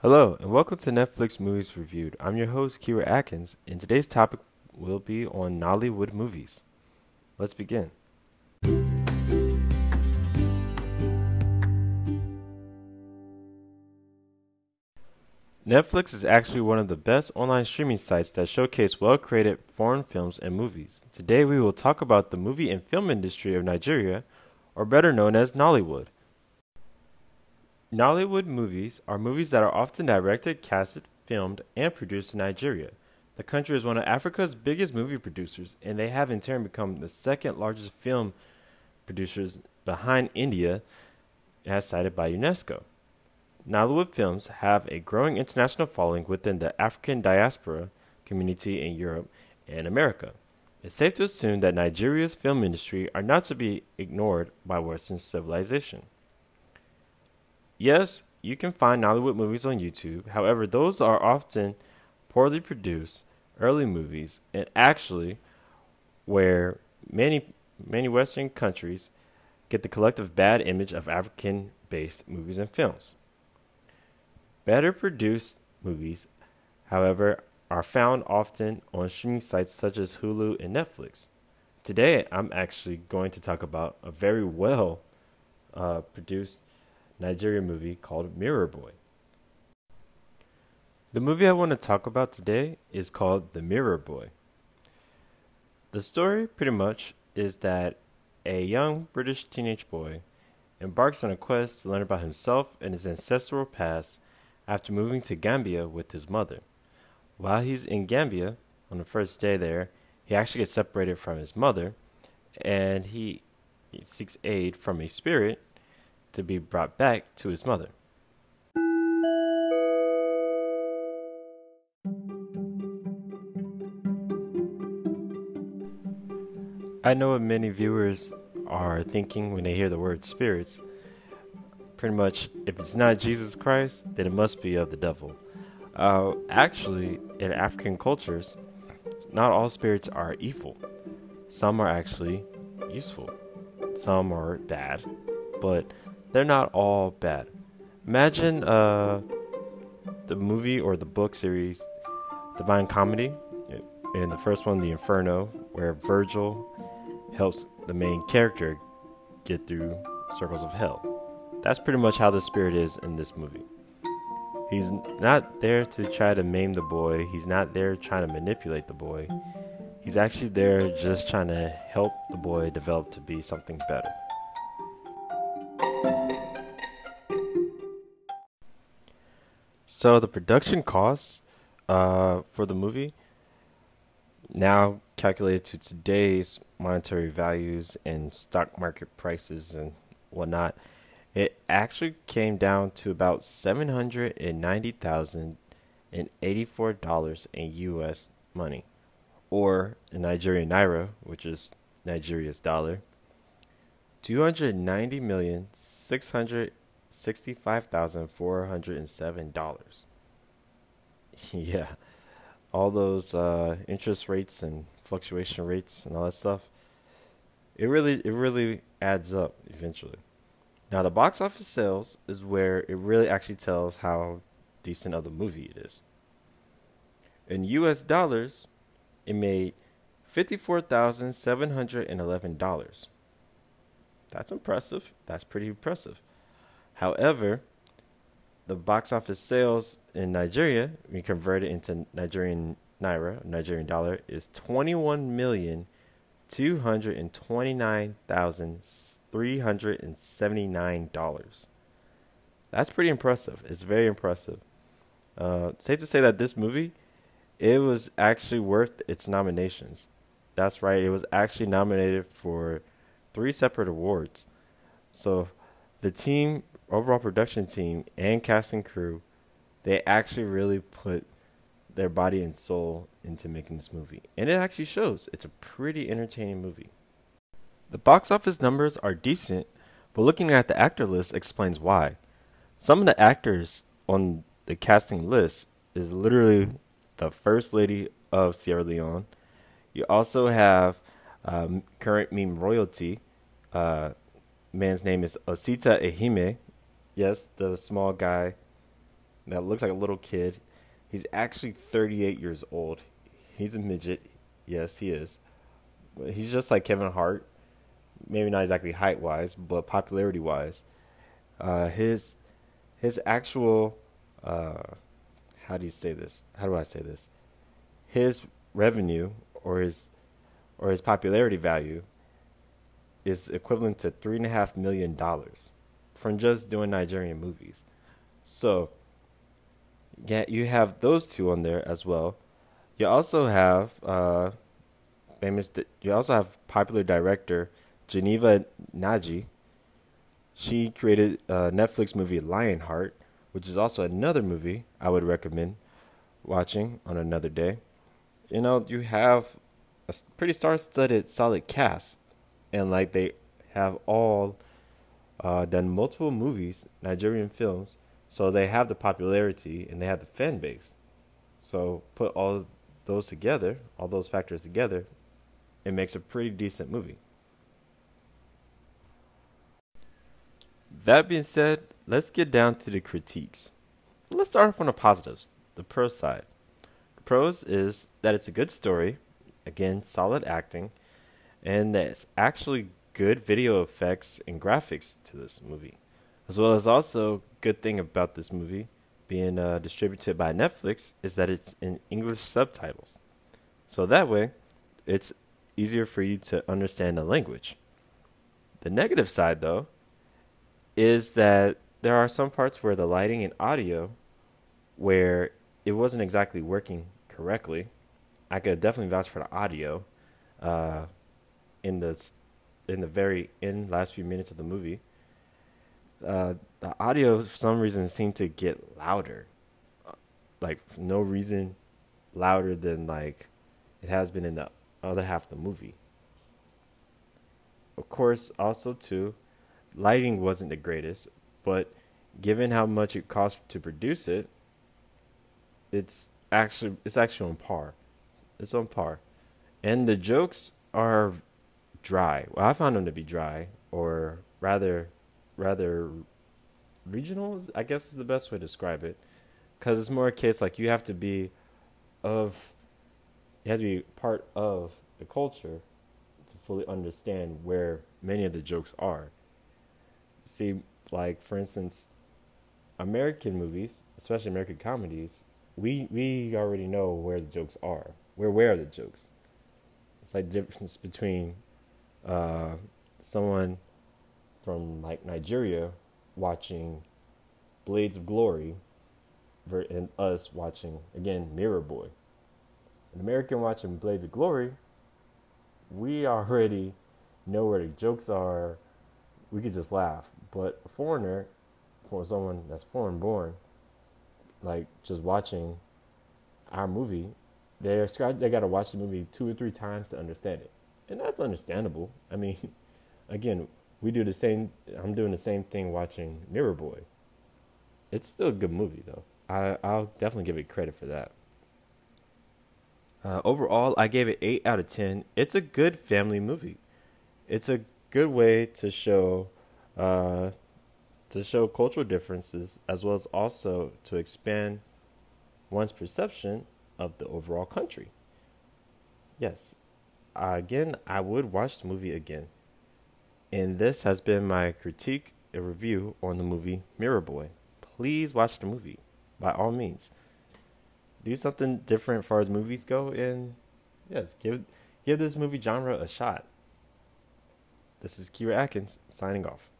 Hello, and welcome to Netflix Movies Reviewed. I'm your host, Kira Atkins, and today's topic will be on Nollywood movies. Let's begin. Netflix is actually one of the best online streaming sites that showcase well created foreign films and movies. Today we will talk about the movie and film industry of Nigeria, or better known as Nollywood. Nollywood movies are movies that are often directed, casted, filmed, and produced in Nigeria. The country is one of Africa's biggest movie producers, and they have in turn become the second largest film producers behind India, as cited by UNESCO. Nollywood films have a growing international following within the African diaspora community in Europe and America. It's safe to assume that Nigeria's film industry are not to be ignored by Western civilization. Yes, you can find Nollywood movies on YouTube. However, those are often poorly produced early movies and actually where many many western countries get the collective bad image of African based movies and films. Better produced movies, however, are found often on streaming sites such as Hulu and Netflix. Today, I'm actually going to talk about a very well uh, produced Nigerian movie called Mirror Boy. The movie I want to talk about today is called The Mirror Boy. The story, pretty much, is that a young British teenage boy embarks on a quest to learn about himself and his ancestral past after moving to Gambia with his mother. While he's in Gambia, on the first day there, he actually gets separated from his mother and he, seeks aid from a spirit to be brought back to his mother. I know what many viewers are thinking when they hear the word spirits pretty much if it's not Jesus Christ, then it must be of the devil. Uh, actually, in African cultures, not all spirits are evil. Some are actually useful. Some are bad, but they're not all bad. Imagine uh, the movie or the book series Divine Comedy. In the first one, The Inferno, where Virgil helps the main character get through circles of hell. That's pretty much how the spirit is in this movie. He's not there to try to maim the boy, he's not there trying to manipulate the boy. He's actually there just trying to help the boy develop to be something better. So the production costs uh, for the movie, now calculated to today's monetary values and stock market prices and whatnot, it actually came down to about seven hundred and ninety thousand and eighty-four dollars in U.S. money, or in Nigerian naira, which is Nigeria's dollar, two hundred ninety million six hundred sixty-five thousand four hundred and seven dollars. yeah, all those uh, interest rates and fluctuation rates and all that stuff. It really, it really adds up eventually. Now, the box office sales is where it really actually tells how decent of the movie it is. In US dollars, it made $54,711. That's impressive. That's pretty impressive. However, the box office sales in Nigeria, we convert it into Nigerian naira, Nigerian dollar, is twenty-one million two hundred and twenty-nine thousand $379. That's pretty impressive. It's very impressive. Uh, safe to say that this movie, it was actually worth its nominations. That's right. It was actually nominated for three separate awards. So the team, overall production team, and casting crew, they actually really put their body and soul into making this movie. And it actually shows. It's a pretty entertaining movie. The box office numbers are decent, but looking at the actor list explains why. Some of the actors on the casting list is literally the First Lady of Sierra Leone. You also have um, current meme royalty. Uh, man's name is Osita Iheme. Yes, the small guy that looks like a little kid. He's actually 38 years old. He's a midget. Yes, he is. He's just like Kevin Hart. Maybe not exactly height wise, but popularity wise. Uh, his his actual uh, how do you say this? How do I say this? His revenue or his or his popularity value is equivalent to three and a half million dollars from just doing Nigerian movies. So yeah, you have those two on there as well. You also have uh, famous. You also have popular director Genevieve Nnaji. She created a Netflix movie Lionheart, which is also another movie I would recommend watching on another day. You know, you have a pretty star-studded, solid cast, and like they have all uh, done multiple movies, Nigerian films, so they have the popularity and they have the fan base. So put all those together, all those factors together, it makes a pretty decent movie. That being said, let's get down to the critiques. Let's start off on the positives, the pro side. The pros is that it's a good story, again, solid acting, and that it's actually good video effects and graphics to this movie. As well as also good thing about this movie being uh, distributed by Netflix is that it's in English subtitles. So that way, it's easier for you to understand the language. The negative side, though, is that there are some parts where the lighting and audio where it wasn't exactly working correctly. I could definitely vouch for the audio uh, in the in the very end last few minutes of the movie. Uh, the audio for some reason seemed to get louder, like no reason louder than like it has been in the other half of the movie. Of course, also too, lighting wasn't the greatest, but given how much it cost to produce it, it's actually it's actually on par. It's on par, and the jokes are dry. Well, I found them to be dry, or rather, rather regional. I guess is the best way to describe it, because it's more a case like you have to be of, you have to be part of the culture to fully understand where many of the jokes are see, like for instance, American movies, especially American comedies, we we already know where the jokes are. We're aware of the jokes. It's like the difference between uh, someone from like Nigeria watching Blades of Glory and us watching again Mirror Boy. An American watching Blades of Glory, we already know where the jokes are. We could just laugh. But a foreigner, for someone that's foreign born, like just watching our movie, they're they got to watch the movie two or three times to understand it, and that's understandable. I mean, again, we do the same. I'm doing the same thing watching Mirror Boy. It's still a good movie though. I I'll definitely give it credit for that. Uh, overall, I gave it eight out of ten. It's a good family movie. It's a good way to show uh, to show cultural differences as well as also to expand one's perception of the overall country. Yes, again, I would watch the movie again. And this has been my critique and review on the movie Mirror Boy. Please watch the movie by all means. Do something different as far as movies go, and yes, give give this movie genre a shot. This is Kira Atkins signing off.